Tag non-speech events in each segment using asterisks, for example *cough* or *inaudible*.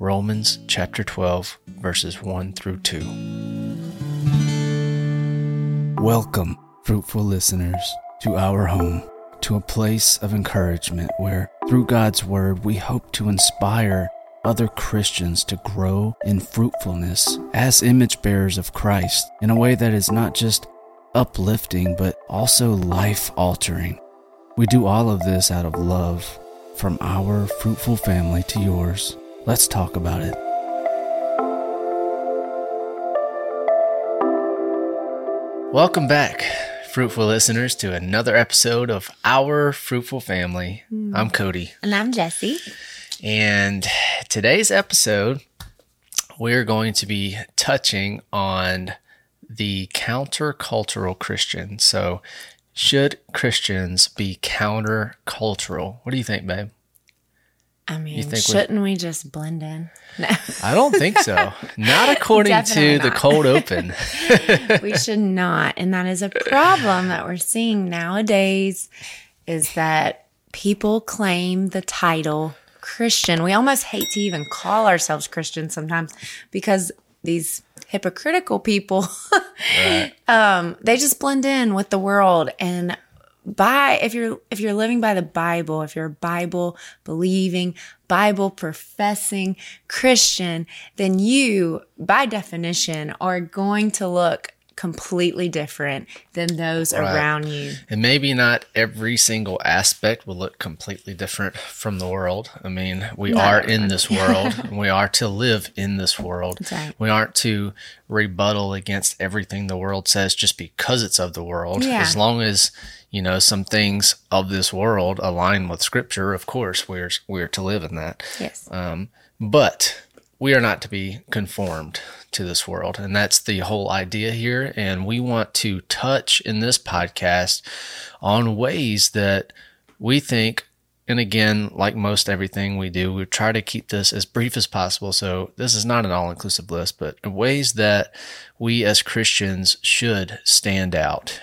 Romans chapter 12, verses 1 through 2. Welcome, fruitful listeners, to our home, to a place of encouragement where, through God's Word, we hope to inspire other Christians to grow in fruitfulness as image bearers of Christ in a way that is not just uplifting, but also life altering. We do all of this out of love from our fruitful family to yours. Let's talk about it. Welcome back, fruitful listeners, to another episode of Our Fruitful Family. Mm. I'm Cody. And I'm Jesse. And today's episode, we're going to be touching on the countercultural Christian. So, should Christians be countercultural? What do you think, babe? I mean, shouldn't we just blend in? *laughs* No. I don't think so. Not *laughs* according to not. the cold open. *laughs* we should not. And that is a problem that we're seeing nowadays is that people claim the title Christian. We almost hate to even call ourselves Christian sometimes because these hypocritical people, right. um, they just blend in with the world. And by if you're if you're living by the Bible, if you're a Bible believing, Bible professing Christian, then you, by definition, are going to look completely different than those right. around you. And maybe not every single aspect will look completely different from the world. I mean, we no. are in this *laughs* world. we are to live in this world. Right. We aren't to rebuttal against everything the world says just because it's of the world. Yeah. As long as you know some things of this world align with scripture of course we're we're to live in that yes um, but we are not to be conformed to this world. And that's the whole idea here. And we want to touch in this podcast on ways that we think, and again, like most everything we do, we try to keep this as brief as possible. So this is not an all inclusive list, but ways that we as Christians should stand out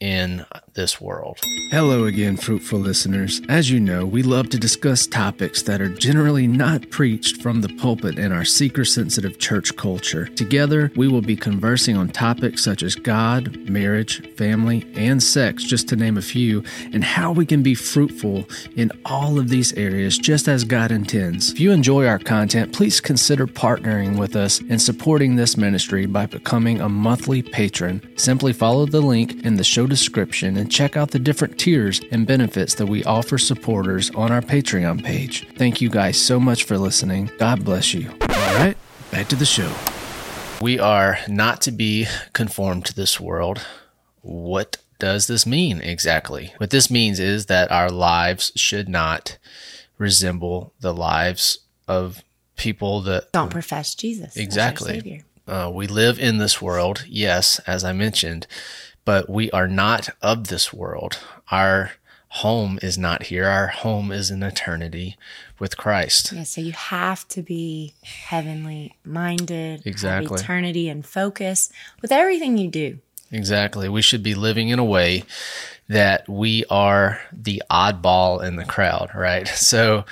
in this world. Hello again, fruitful listeners. As you know, we love to discuss topics that are generally not preached from the pulpit in our seeker sensitive church culture. Together, we will be conversing on topics such as God, marriage, family, and sex, just to name a few, and how we can be fruitful in all of these areas just as God intends. If you enjoy our content, please consider partnering with us and supporting this ministry by becoming a monthly patron. Simply follow the link in the show description and check out the different tiers and benefits that we offer supporters on our Patreon page. Thank you guys so much for listening. God bless you. All right, back to the show. We are not to be conformed to this world. What does this mean exactly? What this means is that our lives should not resemble the lives of people that don't profess Jesus. Exactly. Uh, we live in this world, yes, as I mentioned, but we are not of this world. Our home is not here. Our home is in eternity with Christ. Yeah, so you have to be heavenly minded, exactly. eternity and focus with everything you do. Exactly. We should be living in a way that we are the oddball in the crowd, right? *laughs* So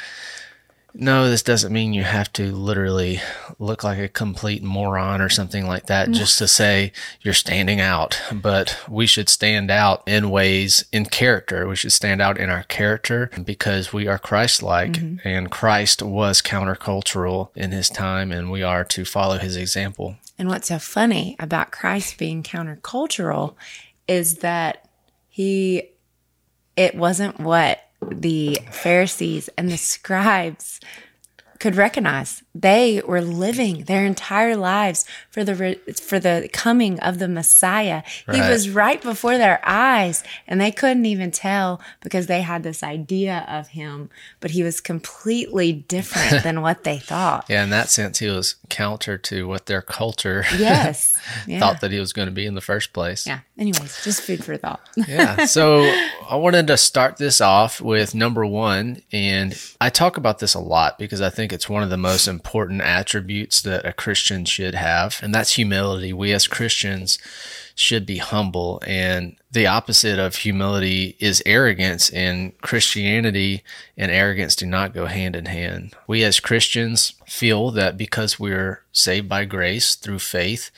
no, this doesn't mean you have to literally look like a complete moron or something like that just to say you're standing out. But we should stand out in ways in character. We should stand out in our character because we are Christ like mm-hmm. and Christ was countercultural in his time and we are to follow his example. And what's so funny about Christ being countercultural is that he, it wasn't what the Pharisees and the scribes could recognize. They were living their entire lives for the re- for the coming of the Messiah. He was right before their eyes, and they couldn't even tell because they had this idea of him, but he was completely different *laughs* than what they thought. Yeah, in that sense, he was counter to what their culture Yes. *laughs* Yeah. thought that he was going to be in the first place. yeah. Anyways, just food for thought. *laughs* yeah. So I wanted to start this off with number one. And I talk about this a lot because I think it's one of the most important attributes that a Christian should have. And that's humility. We as Christians should be humble. And the opposite of humility is arrogance. And Christianity and arrogance do not go hand in hand. We as Christians feel that because we're saved by grace through faith,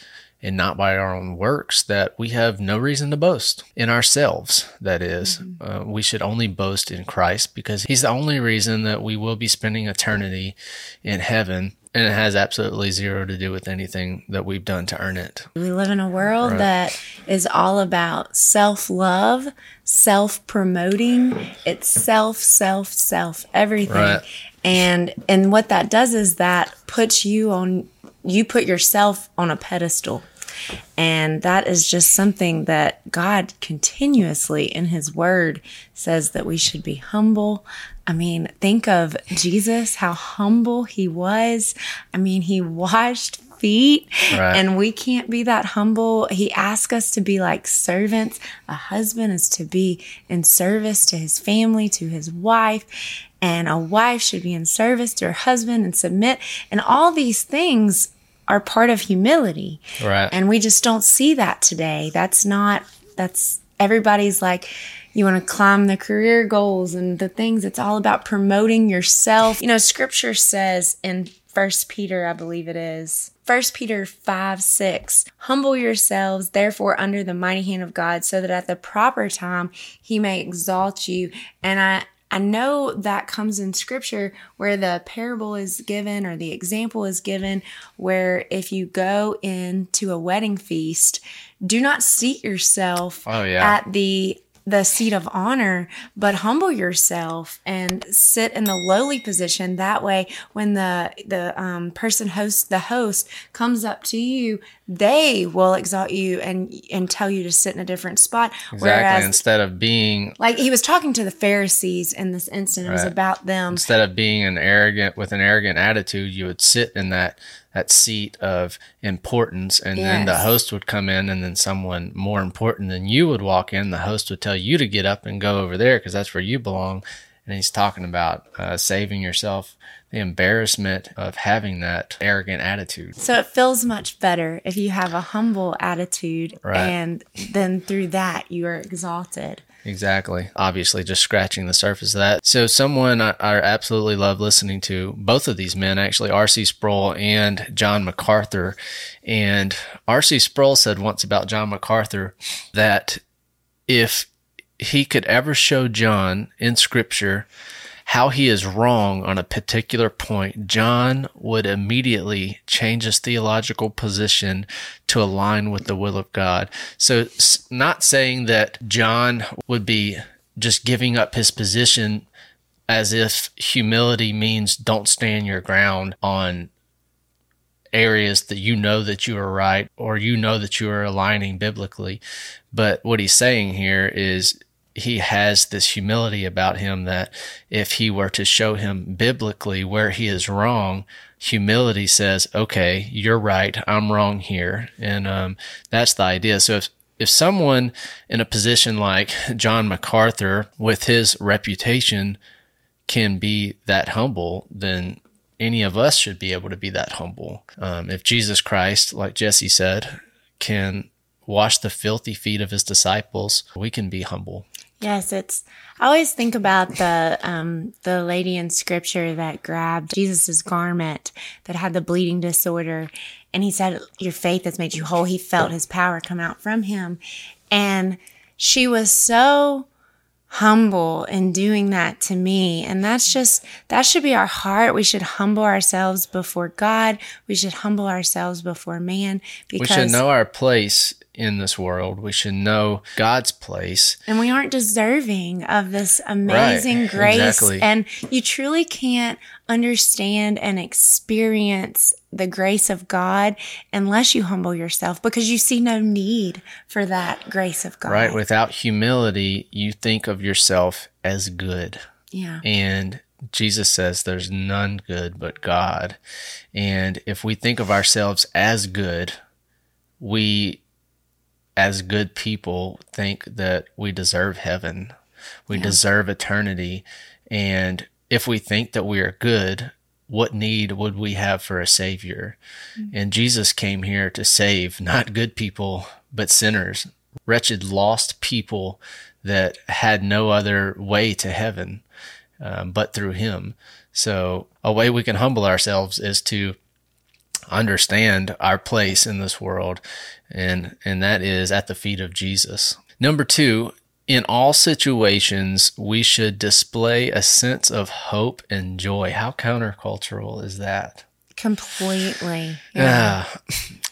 and not by our own works, that we have no reason to boast in ourselves. That is. Uh, we should only boast in Christ because He's the only reason that we will be spending eternity in heaven. And it has absolutely zero to do with anything that we've done to earn it. We live in a world that is all about self love, self promoting. It's self, self, self, everything. Right. And and what that does is that puts you on you put yourself on a pedestal. And that is just something that God continuously in his word says that we should be humble. I mean, think of Jesus, how humble he was. I mean, he washed feet Right. and we can't be that humble. He asks us to be like servants. A husband is to be in service to his family, to his wife, and a wife should be in service to her husband and submit. And all these things are part of humility. Right. And we just don't see that today. That's not, that's everybody's like, you want to climb the career goals and the things. It's all about promoting yourself. You know, scripture says in First Peter, I believe it is. First Peter 5 6. Humble yourselves, therefore, under the mighty hand of God, so that at the proper time he may exalt you. And I, I know that comes in scripture where the parable is given or the example is given where if you go into a wedding feast, do not seat yourself Oh, yeah. at the the seat of honor, but humble yourself and sit in the lowly position. That way, when the the um, person host the host comes up to you, they will exalt you and and tell you to sit in a different spot. Exactly. Instead of being like he was talking to the Pharisees in this instant, it was about them. instead of being an arrogant with an arrogant attitude, you would sit in that that seat of importance, and then the host would come in, and then someone more important than you would walk in. The host would tell you to get up and go over there because that's where you belong. And he's talking about uh, saving yourself the embarrassment of having that arrogant attitude. So it feels much better if you have a humble attitude, Right. and then through that you are exalted. Exactly. Obviously, just scratching the surface of that. So, someone I, I absolutely love listening to, both of these men, actually, R.C. Sproul and John MacArthur. And R.C. Sproul said once about John MacArthur that if he could ever show John in scripture how he is wrong on a particular point, John would immediately change his theological position to align with the will of God. So, not saying that John would be just giving up his position as if humility means don't stand your ground on areas that you know that you are right or you know that you are aligning biblically. But what he's saying here is he has this humility about him that if he were to show him biblically where he is wrong, humility says, okay, you're right. I'm wrong here. And, um, that's the idea. So if, if someone in a position like John MacArthur with his reputation can be that humble, then any of us should be able to be that humble. Um, if Jesus Christ, like Jesse said, can wash the filthy feet of his disciples, we can be humble. Yes, it's. I always think about the um, the lady in scripture that grabbed Jesus's garment that had the bleeding disorder, and he said, "Your faith has made you whole." He felt his power come out from him, and she was so humble in doing that to me. And that's just, that should be our heart. We should humble ourselves before God. We should humble ourselves before man Because We should know our place in this world. We should know God's place. And we aren't deserving of this amazing Right, grace. exactly. And you truly can't understand and experience the grace of God unless you humble yourself because you see no need for that grace of God. Right? Without humility, you think of yourself as good. yeah. And Jesus says there's none good but God. And if we think of ourselves as good, we, as good people, think that we deserve heaven. We Yeah. deserve eternity. And if we think that we are good, what need would we have for a savior? And Jesus came here to save not good people, but sinners, wretched, lost people that had no other way to heaven um, but through him. So, a way we can humble ourselves is to understand our place in this world, and and that is at the feet of Jesus. Number two, in all situations, we should display a sense of hope and joy. How countercultural is that? Completely. Yeah. Ah,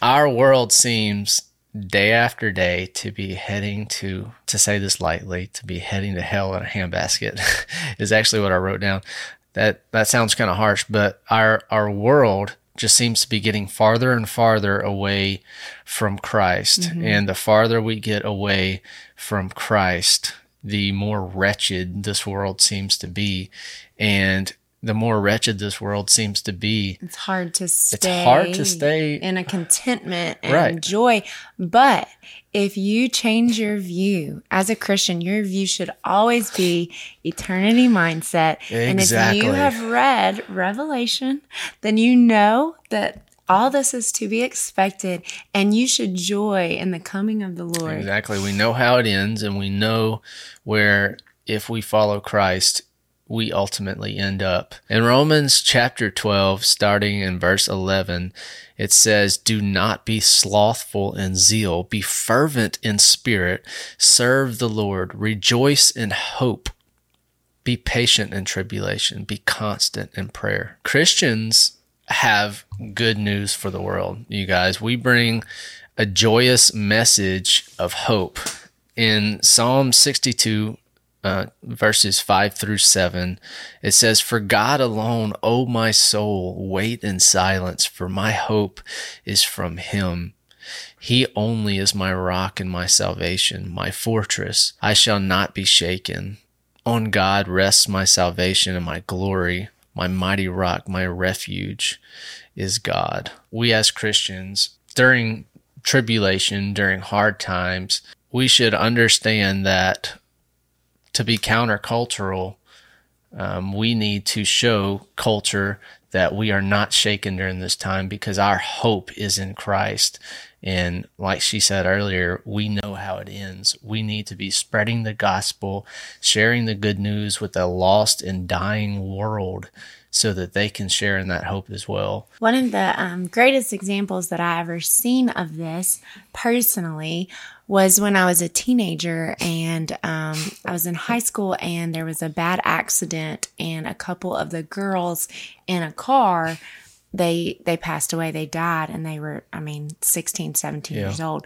our world seems day after day to be heading to to say this lightly to be heading to hell in a handbasket *laughs* is actually what I wrote down. That that sounds kind of harsh, but our our world just seems to be getting farther and farther away from Christ. Mm-hmm. And the farther we get away from Christ, the more wretched this world seems to be. And the more wretched this world seems to be, It's hard to stay. It's hard to stay- in a contentment and Right. joy. But if you change your view as a Christian, your view should always be eternity mindset. And if you have read Revelation, then you know that all this is to be expected and you should joy in the coming of the Lord. Exactly. We know how it ends, and we know where, if we follow Christ, we ultimately end up. In Romans chapter 12, starting in verse 11, it says, Do not be slothful in zeal, be fervent in spirit, serve the Lord, rejoice in hope. Be patient in tribulation, be constant in prayer. Christians have good news for the world, you guys. We bring a joyous message of hope. In Psalm 62, uh, verses 5 through 7, it says, For God alone, O my soul, wait in silence, for my hope is from him. He only is my rock and my salvation, my fortress. I shall not be shaken. On God rests my salvation and my glory. My mighty rock, my refuge is God. We as Christians, during tribulation, during hard times, we should understand that to be countercultural, um, we need to show culture that we are not shaken during this time because our hope is in Christ. And like she said earlier, we know how it ends. We need to be spreading the gospel, sharing the good news with a lost and dying world so that they can share in that hope as well. One of the um, greatest examples that I ever seen of this personally was when I was a teenager and um, I was in high school and there was a bad accident and a couple of the girls in a car they they passed away. They died and they were i mean 16 17 Yeah. years old.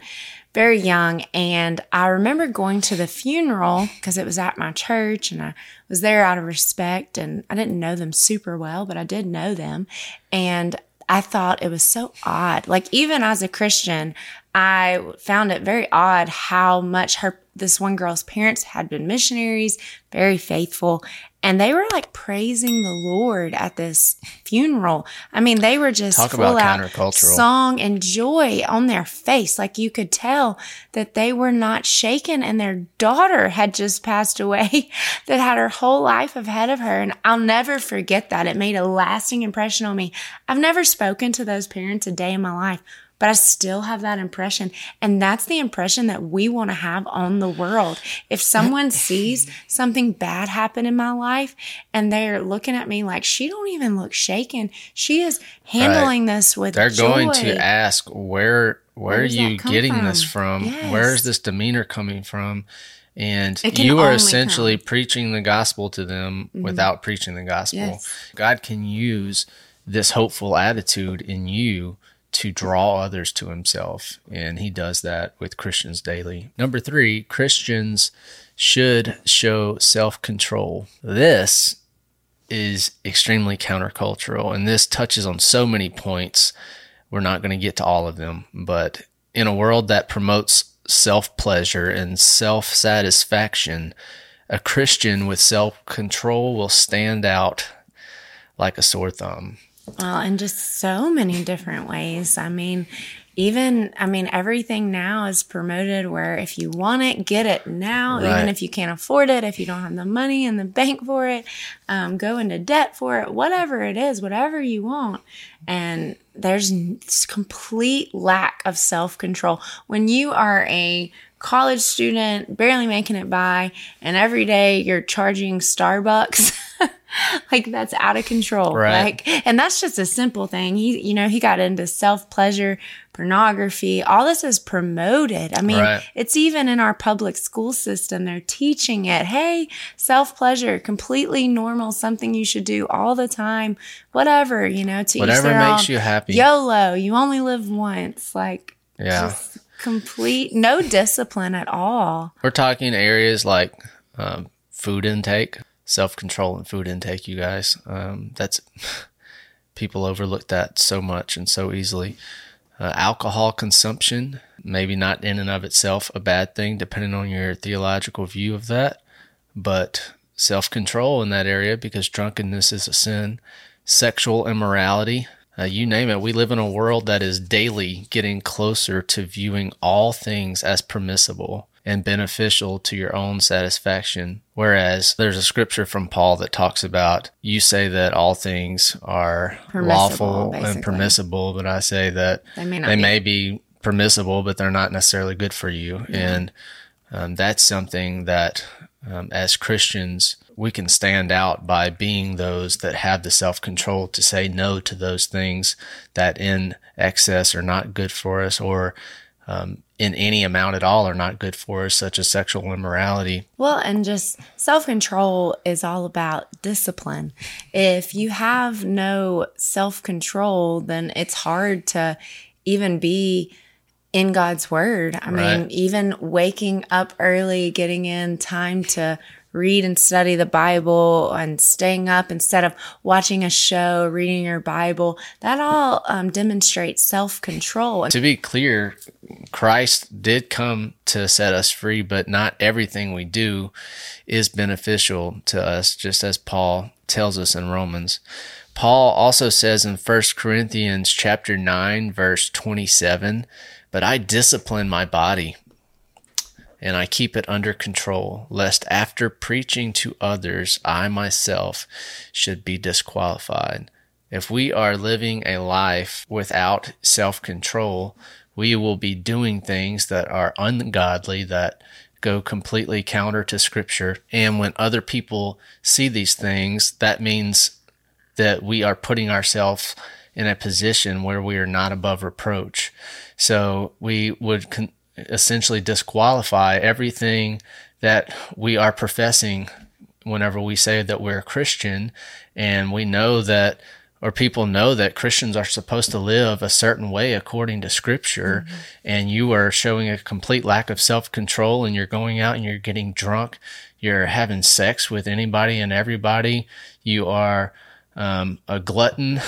Very young. And i remember going to the funeral because it was at my church and i was there out of respect and i didn't know them super well but i did know them. And i thought it was so odd. Like even as a christian i found it very odd how much her this one girl's parents had been missionaries very faithful and they were like praising the lord at this funeral. I mean they were just Talk full about out countercultural. song and joy on their face. Like you could tell that they were not shaken and their daughter had just passed away *laughs* that had her whole life ahead of her and i'll never forget that. It made a lasting impression on me. I've never spoken to those parents a day in my life but I still have that impression. And that's the impression that we want to have on the world. If someone *laughs* sees something bad happen in my life and they're looking at me like, she don't even look shaken. She is handling this with They're joy. going to ask where where are you getting this from? from? Where is this demeanor coming from? And you are essentially come. Mm-hmm. preaching the gospel to them without preaching the gospel. Yes. God can use this hopeful attitude in you to draw others to himself. And he does that with Christians daily. Number three, Christians should show self control. This is extremely countercultural, and this touches on so many points. We're not going to get to all of them, but in a world that promotes self pleasure and self satisfaction, a Christian with self control will stand out like a sore thumb. Well, in just so many different ways. I mean, even I mean everything now is promoted where if you want it, get it now. Right. Even if you can't afford it, if you don't have the money in the bank for it, um, go into debt for it, whatever it is, whatever you want. And there's complete lack of self control when you are a college student, barely making it by, and every day you're charging Starbucks. *laughs* like that's out of control. Right. Like, and that's just a simple thing. He, you know, he got into self pleasure, pornography. All this is promoted. I mean, right. it's even in our public school system. They're teaching it. Hey, self pleasure, completely normal, something you should do all the time. Whatever, you know, to whatever makes own. you happy. YOLO. You only live once. Like, yeah. Complete no discipline at all. We're talking areas like um, food intake self control and food intake, you guys. Um, that's *laughs* people overlook that so much and so easily. Uh, alcohol consumption, maybe not in and of itself a bad thing, depending on your theological view of that, but self control in that area because drunkenness is a sin. Sexual immorality, uh, you name it. We live in a world that is daily getting closer to viewing all things as permissible and beneficial to your own satisfaction. Whereas there's a scripture from Paul that talks about you say that all things are lawful basically. and permissible, but I say that they may, they be. may be permissible, but they're not necessarily good for you. And um, that's something that um, as Christians, we can stand out by being those that have the self control to say no to those things that in excess are not good for us or um, in any amount at all are not good for us, such as sexual immorality. Well, and just self control is all about discipline. If you have no self control, then it's hard to even be in God's word. I right. mean, even waking up early, getting in time to read and study the Bible and staying up instead of watching a show, reading your Bible, that all um, demonstrates self control. To be clear, Christ did come to set us free, but not everything we do is beneficial to us, just as Paul tells us in Romans. Paul also says in 1 Corinthians chapter 9 verse 27, "But I discipline my body and I keep it under control, lest after preaching to others, I myself should be disqualified. If we are living a life without self control, we will be doing things that are ungodly, that go completely counter to scripture. And when other people see these things, that means that we are putting ourselves in a position where we are not above reproach. So we would con- essentially disqualify everything that we are professing whenever we say that we're a Christian and we know that or people know that Christians are supposed to live a certain way according to scripture mm-hmm. and you are showing a complete lack of self-control and you're going out and you're getting drunk you're having sex with anybody and everybody you are um, a glutton.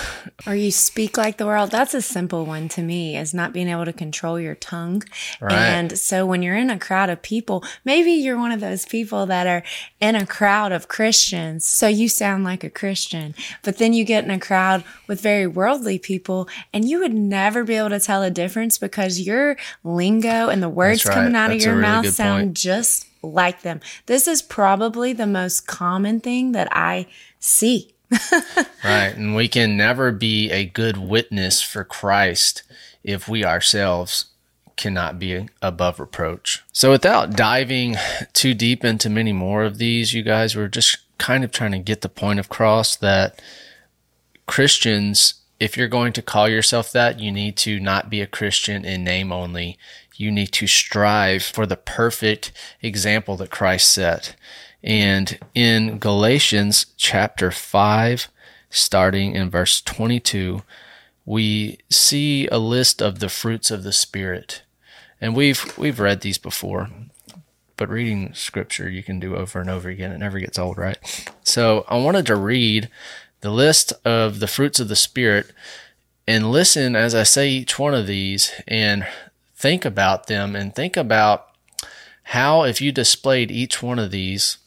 Or you speak like the world. That's a simple one to me is not being able to control your tongue. Right. And so when you're in a crowd of people, maybe you're one of those people that are in a crowd of Christians. So you sound like a Christian, but then you get in a crowd with very worldly people and you would never be able to tell a difference because your lingo and the words right. coming out That's of your really mouth sound point. just like them. This is probably the most common thing that I see *laughs* right. And we can never be a good witness for Christ if we ourselves cannot be above reproach. So, without diving too deep into many more of these, you guys, we're just kind of trying to get the point across that Christians, if you're going to call yourself that, you need to not be a Christian in name only. You need to strive for the perfect example that Christ set. And in Galatians chapter 5, starting in verse 22, we see a list of the fruits of the Spirit. And we've we've read these before, but reading scripture you can do over and over again. It never gets old, right? So I wanted to read the list of the fruits of the Spirit and listen as I say each one of these and think about them and think about how, if you displayed each one of these,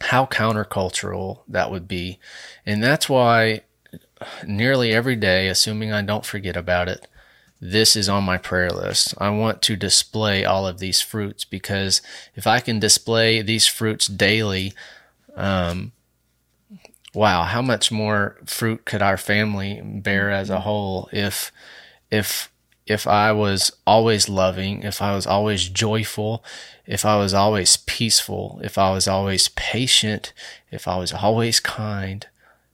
how countercultural that would be. And that's why nearly every day, assuming I don't forget about it, this is on my prayer list. I want to display all of these fruits because if I can display these fruits daily, um, wow, how much more fruit could our family bear as a whole if if if I was always loving, if I was always joyful, if I was always peaceful, if I was always patient, if I was always kind,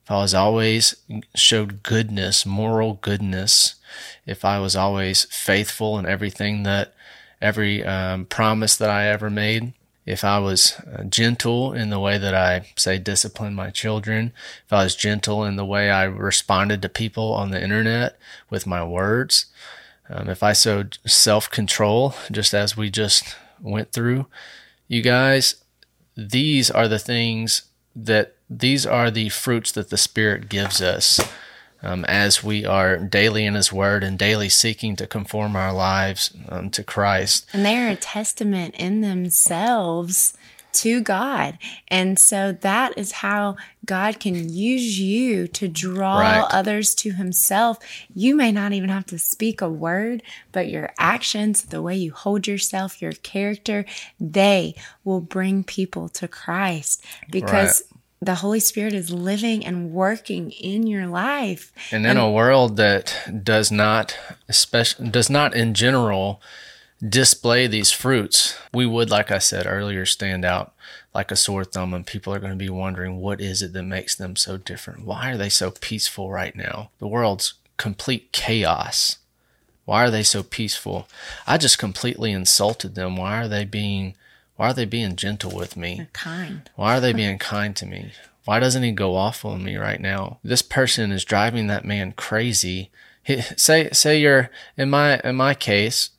if I was always showed goodness, moral goodness, if I was always faithful in everything that every um, promise that I ever made, if I was uh, gentle in the way that I say discipline my children, if I was gentle in the way I responded to people on the internet with my words, um, if I showed self control, just as we just went through, you guys, these are the things that these are the fruits that the Spirit gives us um, as we are daily in His Word and daily seeking to conform our lives um, to Christ. And they are a testament in themselves to God. And so that is how God can use you to draw right. others to Himself. You may not even have to speak a word, but your actions, the way you hold yourself, your character, they will bring people to Christ because. Right the Holy Spirit is living and working in your life. And in and, a world that does not, especially does not in general display these fruits, we would, like I said earlier, stand out like a sore thumb, and people are going to be wondering what is it that makes them so different? Why are they so peaceful right now? The world's complete chaos. Why are they so peaceful? I just completely insulted them. Why are they being why are they being gentle with me? They're kind. Why are they being *laughs* kind to me? Why doesn't he go off on me right now? This person is driving that man crazy. He, say say you're in my in my case,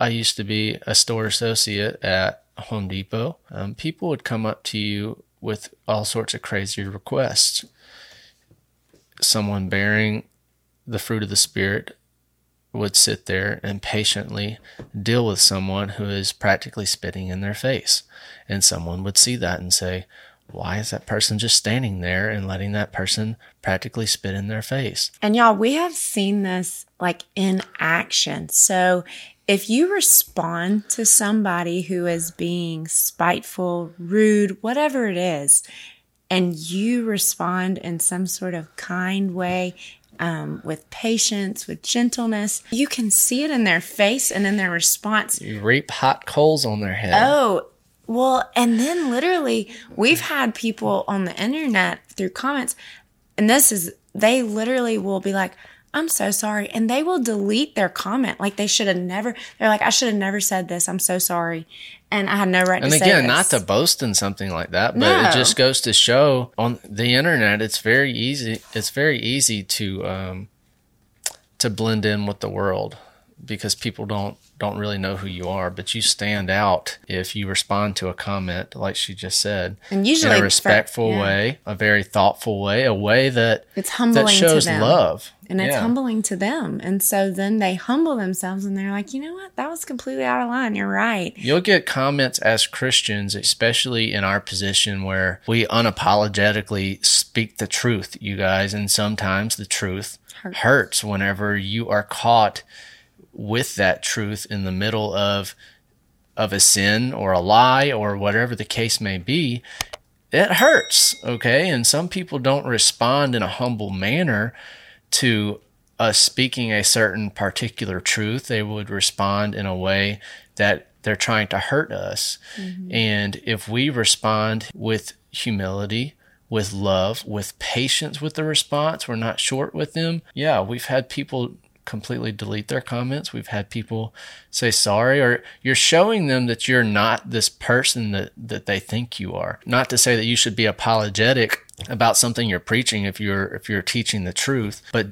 I used to be a store associate at Home Depot. Um, people would come up to you with all sorts of crazy requests. Someone bearing the fruit of the Spirit would sit there and patiently deal with someone who is practically spitting in their face. And someone would see that and say, why is that person just standing there and letting that person practically spit in their face? And y'all, we have seen this like in action. So if you respond to somebody who is being spiteful, rude, whatever it is, and you respond in some sort of kind way um, with patience, with gentleness. You can see it in their face and in their response. You reap hot coals on their head. Oh, well, and then literally, we've had people on the internet through comments, and this is, they literally will be like, I'm so sorry. And they will delete their comment. Like they should have never, they're like, I should have never said this. I'm so sorry. And I had no right and to again, say And again, not to boast in something like that, but no. it just goes to show on the internet, it's very easy. It's very easy to, um, to blend in with the world because people don't don't really know who you are, but you stand out if you respond to a comment like she just said, and usually in a respectful for, yeah. way, a very thoughtful way, a way that it's humbling that shows to them. love, and it's yeah. humbling to them. And so then they humble themselves, and they're like, you know what, that was completely out of line. You're right. You'll get comments as Christians, especially in our position where we unapologetically speak the truth, you guys, and sometimes the truth hurts, hurts whenever you are caught with that truth in the middle of of a sin or a lie or whatever the case may be, it hurts, okay? And some people don't respond in a humble manner to us speaking a certain particular truth. They would respond in a way that they're trying to hurt us. Mm-hmm. And if we respond with humility, with love, with patience with the response, we're not short with them. Yeah, we've had people completely delete their comments. We've had people say sorry, or you're showing them that you're not this person that, that they think you are. Not to say that you should be apologetic about something you're preaching if you're if you're teaching the truth, but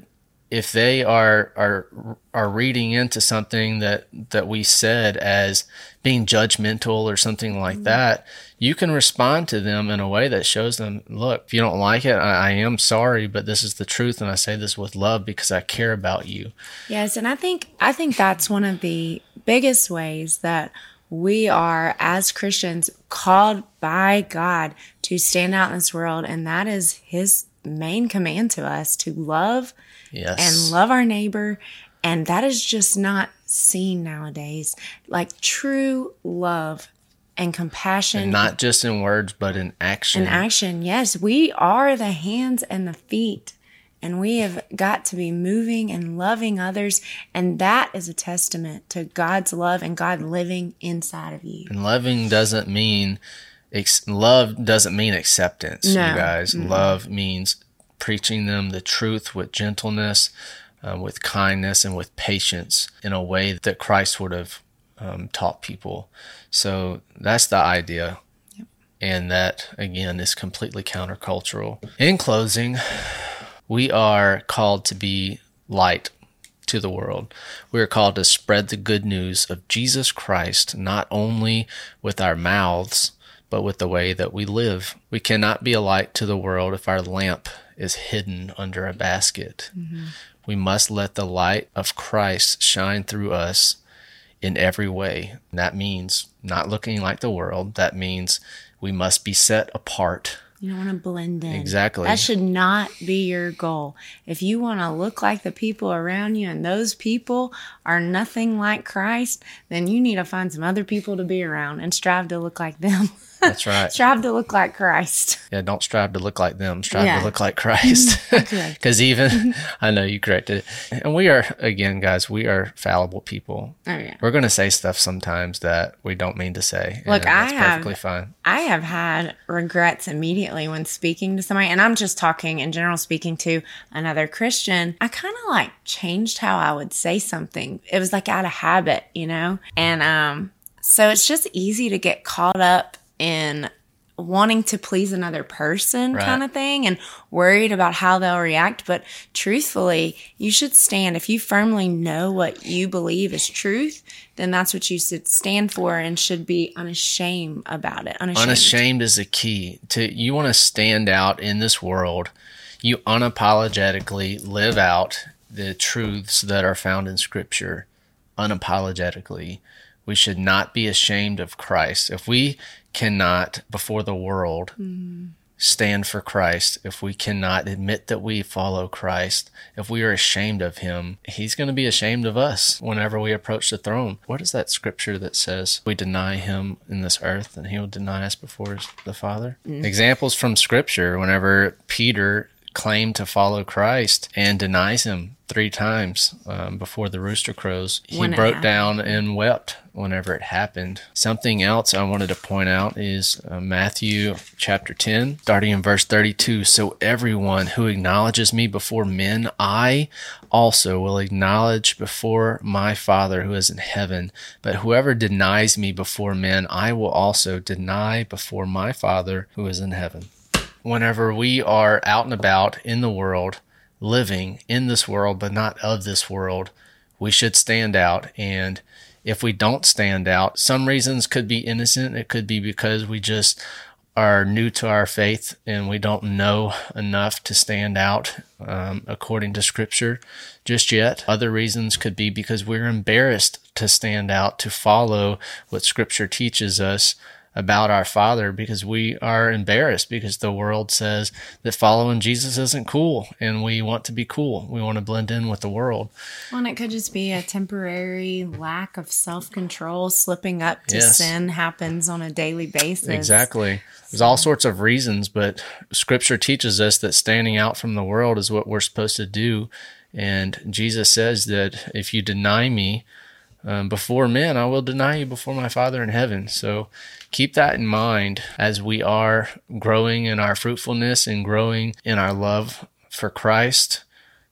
if they are are are reading into something that that we said as being judgmental or something like mm-hmm. that, you can respond to them in a way that shows them, look, if you don't like it, I, I, am sorry, but this is the truth, and I say this with love because I care about you. Yes, and I think I think that's one of the biggest ways that we are as Christians called by God to stand out in this world, and that is His main command to us to love yes. and love our neighbor. And that is just not seen nowadays. Like true love and compassion. And not just in words, but in action. In action, yes. We are the hands and the feet. And we have got to be moving and loving others. And that is a testament to God's love and God living inside of you. And loving doesn't mean, love doesn't mean acceptance, no. you guys. Mm-hmm. Love means preaching them the truth with gentleness, um, with kindness, and with patience in a way that Christ would have um, taught people. So that's the idea. And that, again, is completely countercultural. In closing, we are called to be light to the world. We are called to spread the good news of Jesus Christ, not only with our mouths, but with the way that we live. We cannot be a light to the world if our lamp is hidden under a basket. Mm-hmm. We must let the light of Christ shine through us in every way. That means not looking like the world. That means we must be set apart. You don't want to blend in. Exactly. That should not be your goal. If you want to look like the people around you and those people are nothing like Christ, then you need to find some other people to be around and strive to look like them. *laughs* That's right. *laughs* strive to look like Christ. Yeah, don't strive to look like them. Strive yeah. to look like Christ. *laughs* Because *laughs* even, I know you corrected it. And we are, again, guys, we are fallible people. Oh, yeah. We're going to say stuff sometimes that we don't mean to say. Look, I have, perfectly fine. I have had regrets immediately when speaking to somebody, and I'm just talking in general, speaking to another Christian. I kind of like changed how I would say something. It was like out of habit, you know? And, um, so it's just easy to get caught up in wanting to please another person right. kind of thing and worried about how they'll react. But truthfully, you should stand. If you firmly know what you believe is truth, then that's what you should stand for and should be unashamed about it. Unashamed, unashamed is the key to you want to stand out in this world. You unapologetically live out the truths that are found in scripture unapologetically. We should not be ashamed of Christ. If we cannot, before the world, mm. stand for Christ, if we cannot admit that we follow Christ, if we are ashamed of Him, He's going to be ashamed of us whenever we approach the throne. What is that scripture that says we deny Him in this earth and He will deny us before the Father? Mm. Examples from scripture whenever Peter claimed to follow Christ and denies him three times um, before the rooster crows. He when broke down and wept whenever it happened. Something else I wanted to point out is uh, Matthew chapter 10, starting in verse 32. So everyone who acknowledges me before men, I also will acknowledge before my Father who is in heaven. But whoever denies me before men, I will also deny before my Father who is in heaven whenever we are out and about in the world, living in this world, but not of this world, we should stand out. And if we don't stand out, some reasons could be innocent. It could be because we just are new to our faith and we don't know enough to stand out um, according to scripture just yet. Other reasons could be because we're embarrassed to stand out, to follow what scripture teaches us about our Father because we are embarrassed because the world says that following Jesus isn't cool and we want to be cool. We want to blend in with the world. Well, and it could just be a temporary lack of self control. Slipping up to yes. sin happens on a daily basis. Exactly. There's all sorts of reasons, but scripture teaches us that standing out from the world is what we're supposed to do. And Jesus says that if you deny me, um, before men, I will deny you before my Father in heaven. So keep that in mind as we are growing in our fruitfulness and growing in our love for Christ.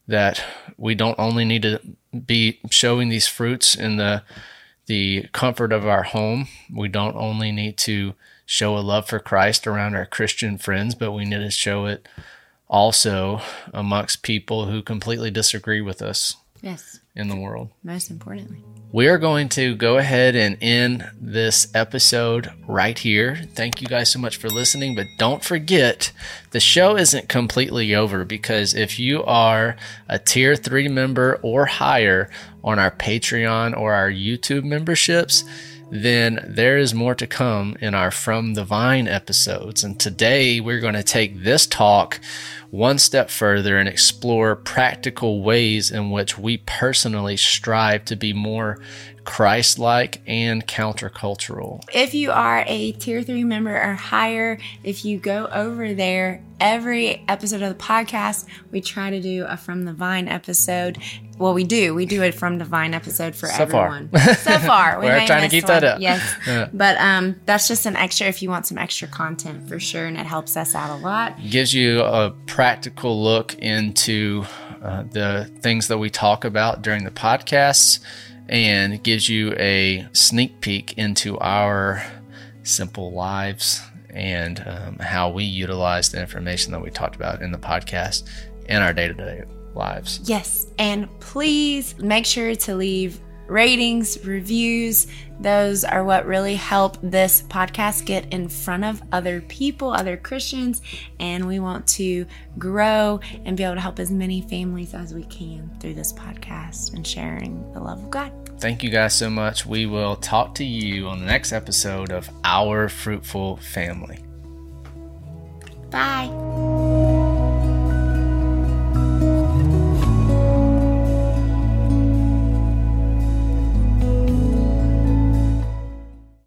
That we don't only need to be showing these fruits in the the comfort of our home. We don't only need to show a love for Christ around our Christian friends, but we need to show it also amongst people who completely disagree with us Yes, in the world. most importantly. We are going to go ahead and end this episode right here. Thank you guys so much for listening, but don't forget the show isn't completely over because if you are a tier three member or higher on our Patreon or our YouTube memberships, then there is more to come in our From the Vine episodes. And today we're going to take this talk one step further and explore practical ways in which we personally strive to be more Christ like and countercultural. If you are a tier three member or higher, if you go over there, every episode of the podcast, we try to do a From the Vine episode. Well, we do. We do it from the Vine episode for So far. everyone. so far. *laughs* We We're trying to keep that up. Yes. *laughs* Yeah. But um, that's just an extra if you want some extra content for sure. And it helps us out a lot. gives you a practical look into uh, the things that we talk about during the podcasts and gives you a sneak peek into our simple lives and um, how we utilize the information that we talked about in the podcast in our day-to-day lives Yes. And please make sure to leave ratings, reviews. Those are what really help this podcast get in front of other people, other Christians. And we want to grow and be able to help as many families as we can through this podcast and sharing the love of God. thank you guys so much we will talk to you on the next episode of our fruitful family Bye.